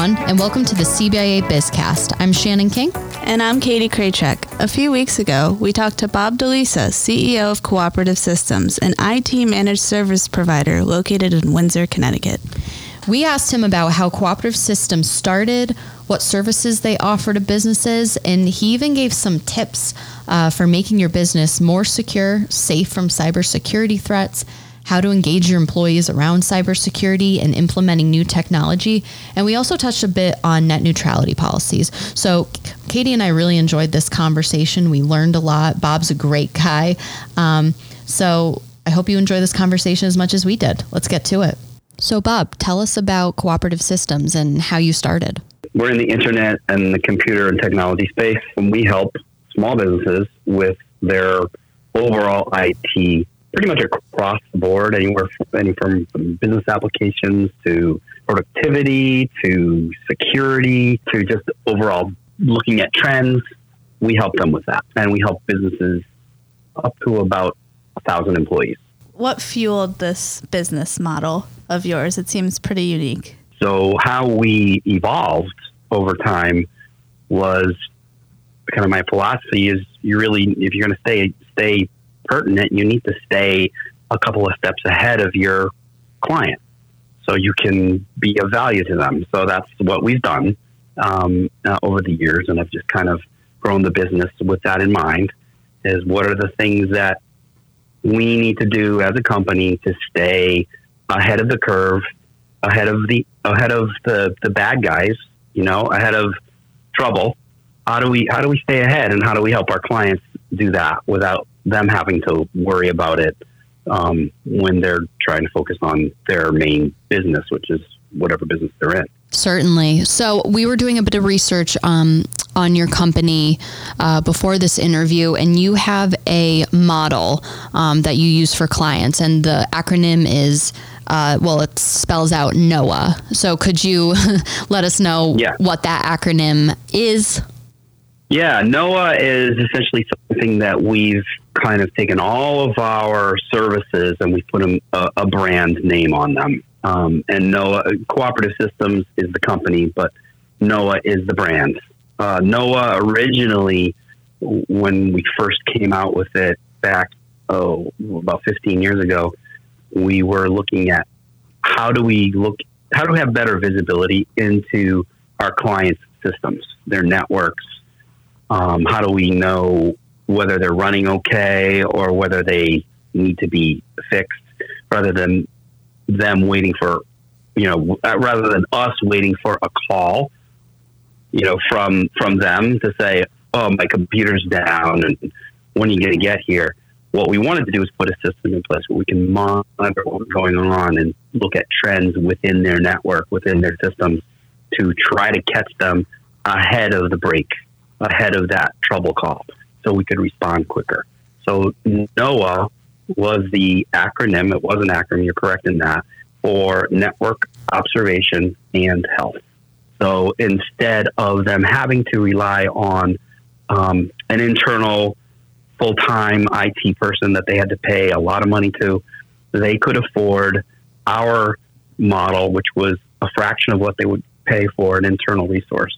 everyone, and welcome to the CBIA Bizcast. I'm Shannon King. And I'm Katie Krachek. A few weeks ago, we talked to Bob DeLisa, CEO of Cooperative Systems, an IT managed service provider located in Windsor, Connecticut. We asked him about how Cooperative Systems started, what services they offer to businesses, and he even gave some tips uh, for making your business more secure, safe from cybersecurity threats how to engage your employees around cybersecurity and implementing new technology. And we also touched a bit on net neutrality policies. So, Katie and I really enjoyed this conversation. We learned a lot. Bob's a great guy. Um, so, I hope you enjoy this conversation as much as we did. Let's get to it. So, Bob, tell us about cooperative systems and how you started. We're in the internet and the computer and technology space, and we help small businesses with their overall IT pretty much across the board, anywhere from, any from business applications to productivity to security to just overall looking at trends. We help them with that, and we help businesses up to about a thousand employees. What fueled this business model of yours? It seems pretty unique. So, how we evolved over time was kind of my philosophy is you really, if you're going to stay stay pertinent, you need to stay a couple of steps ahead of your client so you can be of value to them. So that's what we've done um, uh, over the years, and I've just kind of grown the business with that in mind. Is what are the things that we need to do as a company to stay ahead of the curve, ahead of the ahead of the, the bad guys, you know, ahead of trouble. How do we how do we stay ahead, and how do we help our clients do that without them having to worry about it um, when they're trying to focus on their main business, which is whatever business they're in. Certainly. So we were doing a bit of research um, on your company uh, before this interview, and you have a model um, that you use for clients, and the acronym is. Uh, well, it spells out NOAH. So, could you let us know yeah. what that acronym is? Yeah, NOAH is essentially something that we've kind of taken all of our services and we put a, a brand name on them. Um, and NOAH Cooperative Systems is the company, but NOAH is the brand. Uh, NOAH originally, when we first came out with it back oh about 15 years ago, we were looking at how do we look, how do we have better visibility into our clients' systems, their networks, um, how do we know whether they're running okay or whether they need to be fixed rather than them waiting for, you know, uh, rather than us waiting for a call, you know, from, from them to say, oh, my computer's down and when are you going to get here? What we wanted to do is put a system in place where we can monitor what's going on and look at trends within their network, within their systems to try to catch them ahead of the break ahead of that trouble call so we could respond quicker. So NOAH was the acronym, it was an acronym, you're correct in that, for Network Observation and Health. So instead of them having to rely on um, an internal full time IT person that they had to pay a lot of money to, they could afford our model, which was a fraction of what they would pay for an internal resource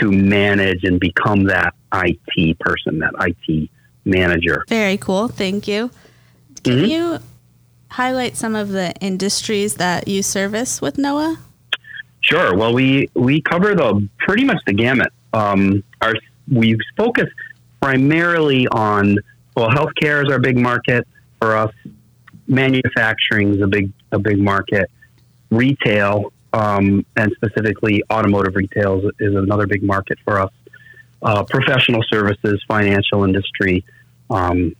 to manage and become that IT person, that IT manager. Very cool. Thank you. Can mm-hmm. you highlight some of the industries that you service with NOAH? Sure. Well, we we cover the pretty much the gamut. Um, our we focus primarily on well, healthcare is our big market for us. Manufacturing is a big a big market. Retail um, and specifically automotive retail is, another big market for us. Uh, professional services, financial industry, um,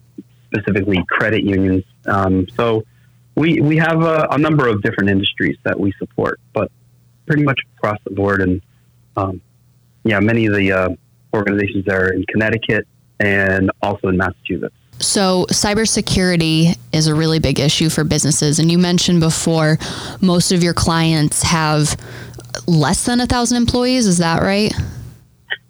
specifically credit unions. Um, so we we have a, a, number of different industries that we support, but pretty much across the board. And um, yeah, many of the uh, organizations are in Connecticut and also in Massachusetts. So, cybersecurity is a really big issue for businesses. And you mentioned before, most of your clients have less than a thousand employees. Is that right?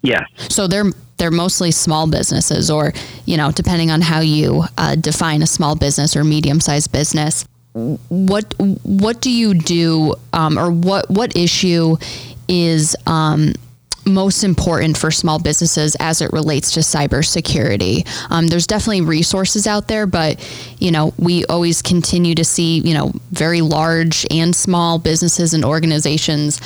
Yeah. So they're they're mostly small businesses, or you know, depending on how you uh, define a small business or medium sized business. What what do you do, um, or what what issue is um, most important for small businesses as it relates to cybersecurity. Um, there's definitely resources out there, but you know we always continue to see you know very large and small businesses and organizations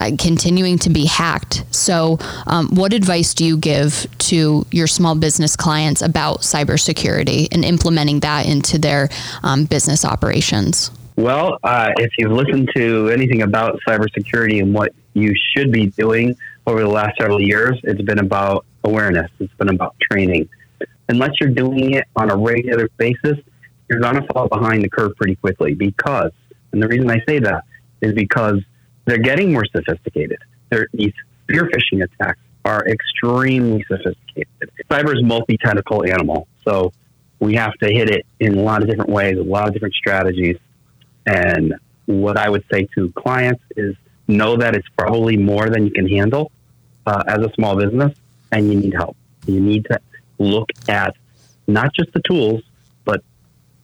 uh, continuing to be hacked. So, um, what advice do you give to your small business clients about cybersecurity and implementing that into their um, business operations? Well, uh, if you've listened to anything about cybersecurity and what you should be doing over the last several years, it's been about awareness. It's been about training. Unless you're doing it on a regular basis, you're going to fall behind the curve pretty quickly because, and the reason I say that is because they're getting more sophisticated. They're, these spear phishing attacks are extremely sophisticated. Cyber is multi-tentacle animal, so we have to hit it in a lot of different ways, a lot of different strategies. And what I would say to clients is know that it's probably more than you can handle uh, as a small business, and you need help. You need to look at not just the tools, but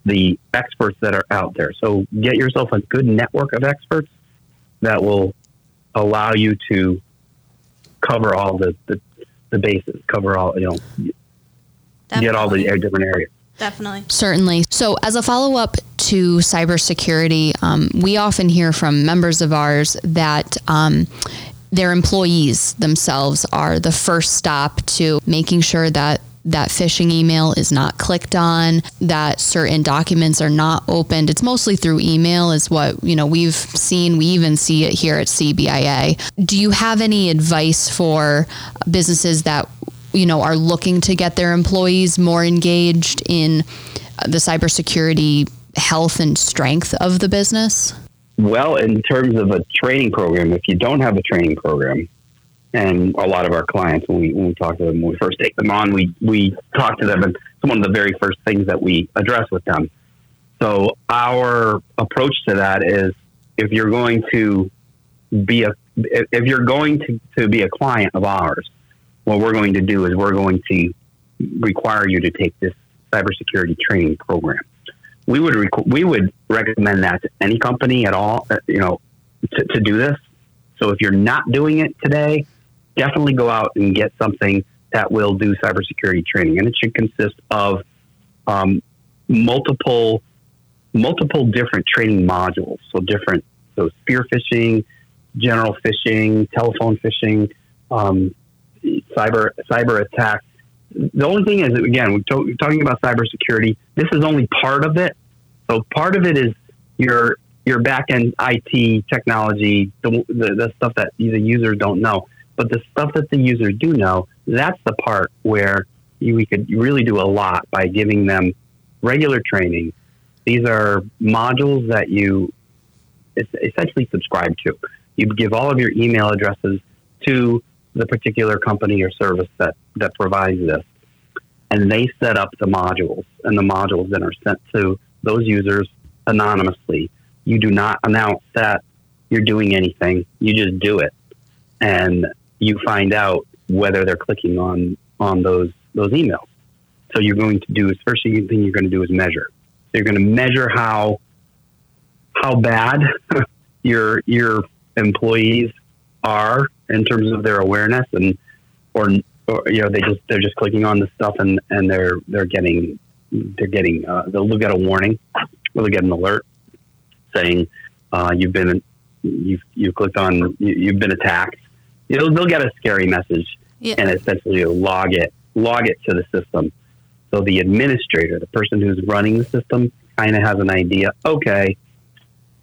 the experts that are out there. So get yourself a good network of experts that will allow you to cover all the, the, the bases, cover all, you know, Definitely. get all the different areas. Definitely. Certainly. So, as a follow up to cybersecurity, um, we often hear from members of ours that um, their employees themselves are the first stop to making sure that that phishing email is not clicked on, that certain documents are not opened. It's mostly through email, is what you know we've seen. We even see it here at CBIA. Do you have any advice for businesses that you know are looking to get their employees more engaged in uh, the cybersecurity health and strength of the business? Well, in terms of a training program, if you don't have a training program, and a lot of our clients when we when we talk to them when we first take them on, we we talk to them, and it's one of the very first things that we address with them. So our approach to that is if you're going to be a if you're going to, to be a client of ours, what we're going to do is we're going to require you to take this cybersecurity training program. We would rec- we would recommend that to any company at all, uh, you know, to, to do this. So if you're not doing it today, definitely go out and get something that will do cybersecurity training, and it should consist of um, multiple multiple different training modules. So different, so spear phishing, general phishing, telephone phishing, um, cyber cyber attacks. The only thing is, again, we're talking about cybersecurity. This is only part of it. So part of it is your your back end IT technology, the, the, the stuff that the users don't know. But the stuff that the users do know, that's the part where we could really do a lot by giving them regular training. These are modules that you essentially subscribe to. You give all of your email addresses to the particular company or service that, that provides this. And they set up the modules, and the modules then are sent to those users anonymously. You do not announce that you're doing anything, you just do it. And you find out whether they're clicking on on those those emails. So you're going to do is first thing you're going to do is measure. So you're going to measure how how bad your your employees are in terms of their awareness and or, or you know they just they're just clicking on the stuff and and they're they're getting they're getting uh, they'll get a warning or they'll get an alert saying uh, you've been you've you've clicked on you, have been attacked It'll, they'll get a scary message yeah. and essentially log it, log it to the system. So the administrator, the person who's running the system, kind of has an idea. Okay,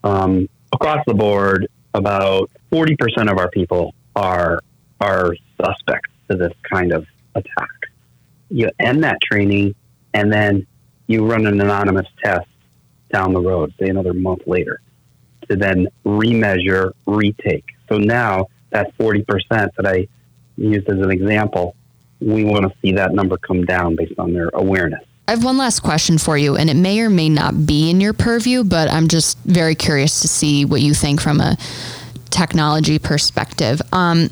um, across the board, about forty percent of our people are are suspects to this kind of attack. You end that training, and then you run an anonymous test down the road, say another month later, to then remeasure, retake. So now that 40% that I used as an example, we want to see that number come down based on their awareness. I have one last question for you, and it may or may not be in your purview, but I'm just very curious to see what you think from a technology perspective. Um,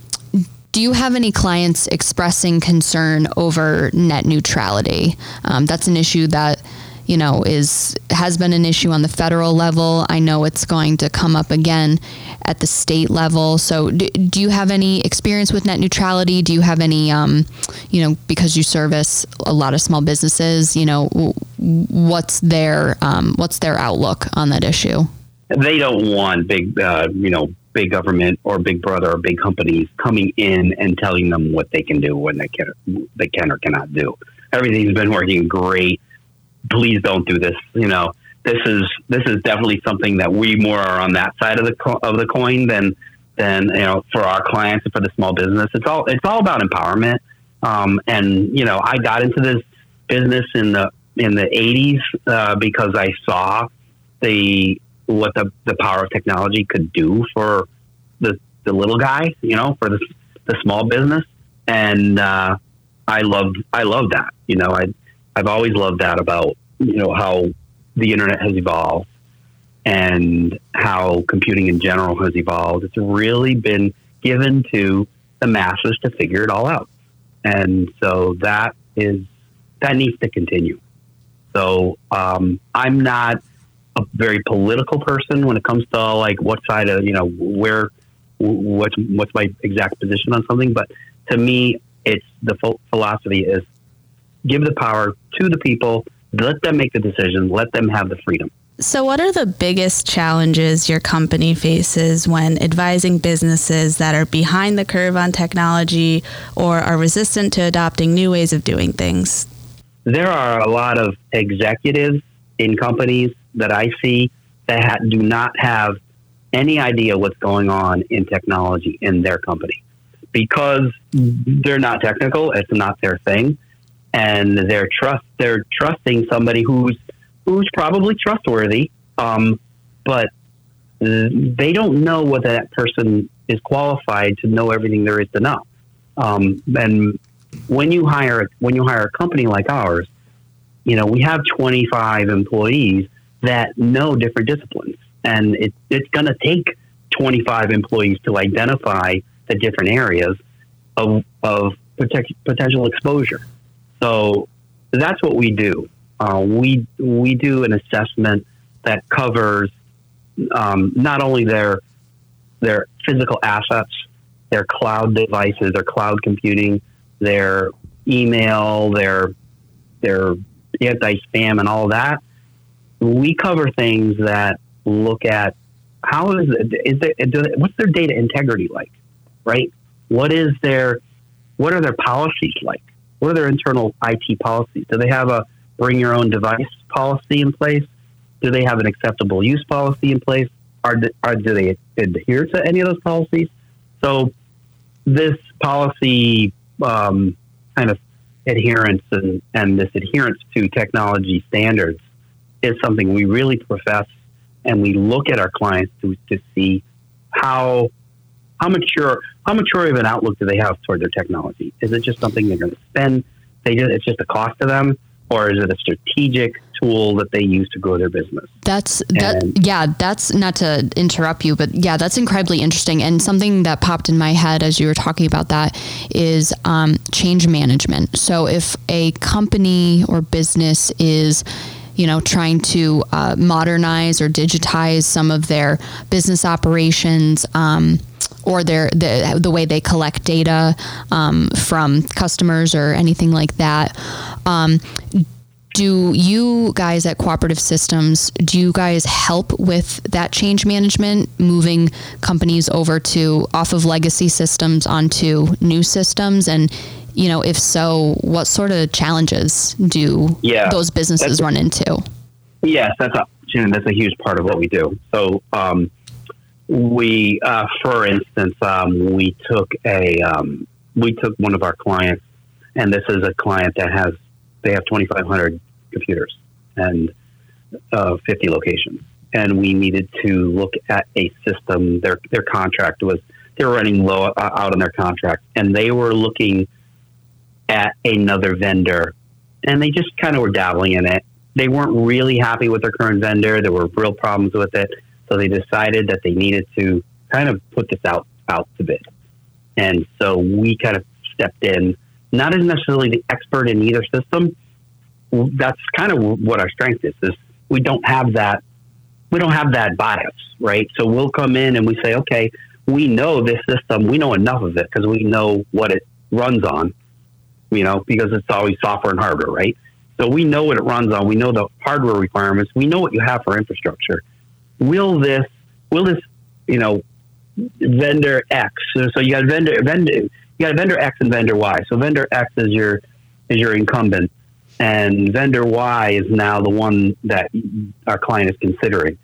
do you have any clients expressing concern over net neutrality? Um, that's an issue that you know, is has been an issue on the federal level. I know it's going to come up again at the state level. So, do, do you have any experience with net neutrality? Do you have any, um, you know, because you service a lot of small businesses, you know, what's their um, what's their outlook on that issue? They don't want big, uh, you know, big government or big brother or big companies coming in and telling them what they can do when they can they can or cannot do. Everything's been working great. Please don't do this. You know, this is this is definitely something that we more are on that side of the co- of the coin than than you know for our clients and for the small business. It's all it's all about empowerment. Um, and you know, I got into this business in the in the '80s uh, because I saw the what the, the power of technology could do for the, the little guy, you know, for the, the small business. And, uh, I love, I love that, you know, I, I've always loved that about, you know, how the internet has evolved and how computing in general has evolved. It's really been given to the masses to figure it all out. And so that is, that needs to continue. So, um, I'm not, a very political person when it comes to like what side of you know where what's what's my exact position on something. But to me, it's the philosophy is give the power to the people, let them make the decision, let them have the freedom. So, what are the biggest challenges your company faces when advising businesses that are behind the curve on technology or are resistant to adopting new ways of doing things? There are a lot of executives in companies that I see that ha- do not have any idea what's going on in technology in their company because they're not technical. It's not their thing, and they're trust they're trusting somebody who's who's probably trustworthy, um, but they don't know whether that person is qualified to know everything there is to know. Um, and when you hire when you hire a company like ours, you know we have 25 employees that know different disciplines. And it, it's going to take 25 employees to identify the different areas of, of potential exposure. So that's what we do. Uh, we, we do an assessment that covers um, not only their, their physical assets, their cloud devices, their cloud computing, their email, their, their anti spam, and all that, we cover things that look at how is there, what's their data integrity like, right? What is their, what are their policies like? What are their internal IT policies? Do they have a bring your own device policy in place? Do they have an acceptable use policy in place? Are, are do they adhere to any of those policies? So this policy um, kind of adherence and, and this adherence to technology standards is something we really profess and we look at our clients to, to see how how mature how mature of an outlook do they have toward their technology? Is it just something they're going to spend? They just, it's just a cost to them, or is it a strategic tool that they use to grow their business? That's that. And, yeah, that's not to interrupt you, but yeah, that's incredibly interesting. And something that popped in my head as you were talking about that is um, change management. So if a company or business is you know, trying to uh, modernize or digitize some of their business operations. Um, or their the, the way they collect data um, from customers or anything like that. Um, do you guys at cooperative systems do you guys help with that change management moving companies over to off of legacy systems onto new systems and you know, if so, what sort of challenges do yeah, those businesses run into? Yes, that's a that's a huge part of what we do. So, um, we, uh, for instance, um, we took a um, we took one of our clients, and this is a client that has they have 2,500 computers and uh, 50 locations, and we needed to look at a system. Their their contract was they were running low uh, out on their contract, and they were looking at another vendor and they just kind of were dabbling in it. They weren't really happy with their current vendor. There were real problems with it. So they decided that they needed to kind of put this out, out to bid. And so we kind of stepped in, not as necessarily the expert in either system, that's kind of what our strength is. Is we don't have that we don't have that bias, right? So we'll come in and we say, okay, we know this system, we know enough of it because we know what it runs on, you know, because it's always software and hardware, right? So we know what it runs on. We know the hardware requirements. We know what you have for infrastructure. Will this, will this, you know, vendor X? So you got vendor, vendor, you got vendor X and vendor Y. So vendor X is your, is your incumbent and vendor Y is now the one that our client is considering.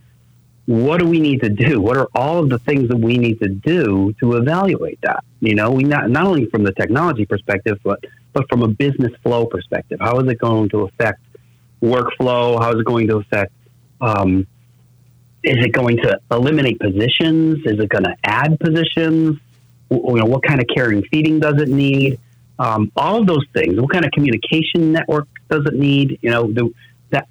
What do we need to do? What are all of the things that we need to do to evaluate that? You know, we not not only from the technology perspective, but but from a business flow perspective. How is it going to affect workflow? How is it going to affect? Um, is it going to eliminate positions? Is it going to add positions? You know, what kind of caring feeding does it need? Um, all of those things. What kind of communication network does it need? You know, the, that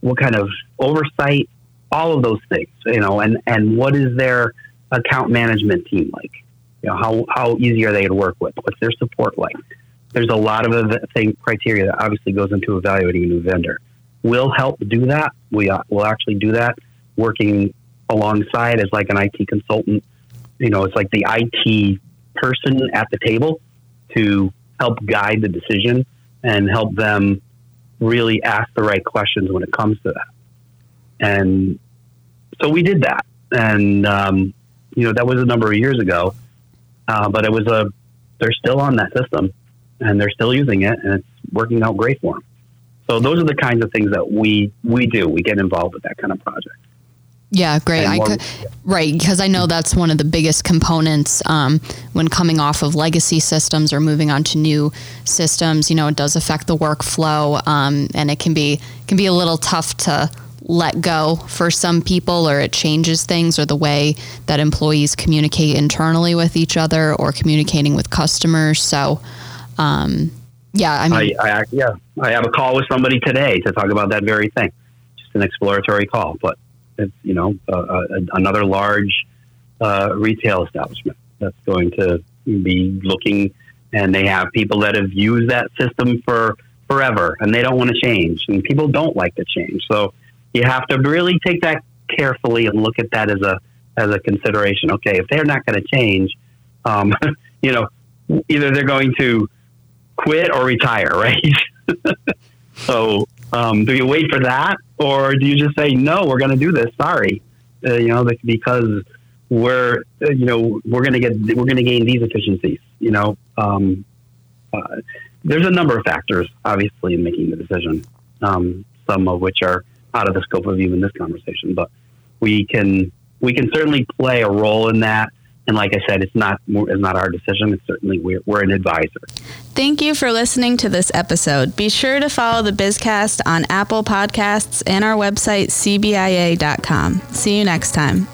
what kind of oversight? All of those things. You know, and and what is their account management team like? You know, how how easy are they to work with? What's their support like? There's a lot of thing criteria that obviously goes into evaluating a new vendor. We'll help do that. We uh, will actually do that, working alongside as like an IT consultant. You know, it's like the IT person at the table to help guide the decision and help them really ask the right questions when it comes to that. And so we did that. And, um, you know, that was a number of years ago, uh, but it was a, they're still on that system and they're still using it and it's working out great for them. So those are the kinds of things that we, we do. We get involved with that kind of project. Yeah, great. I could, right, because I know that's one of the biggest components um, when coming off of legacy systems or moving on to new systems. You know, it does affect the workflow, um, and it can be can be a little tough to let go for some people, or it changes things, or the way that employees communicate internally with each other or communicating with customers. So, um, yeah, I mean, I, I, yeah, I have a call with somebody today to talk about that very thing. Just an exploratory call, but it's you know uh, another large uh, retail establishment that's going to be looking, and they have people that have used that system for forever, and they don't want to change, and people don't like to change. So you have to really take that carefully and look at that as a as a consideration. Okay, if they're not going to change, um, you know, either they're going to quit or retire, right? so um, do you wait for that, or do you just say no? We're going to do this. Sorry, uh, you know, because we're uh, you know we're going to get we're going to gain these efficiencies. You know, um, uh, there's a number of factors obviously in making the decision. Um, some of which are out of the scope of even this conversation, but we can we can certainly play a role in that and like I said, it's not it's not our decision. It's certainly we're, we're an advisor. Thank you for listening to this episode. Be sure to follow the Bizcast on Apple Podcasts and our website, cbia.com. See you next time.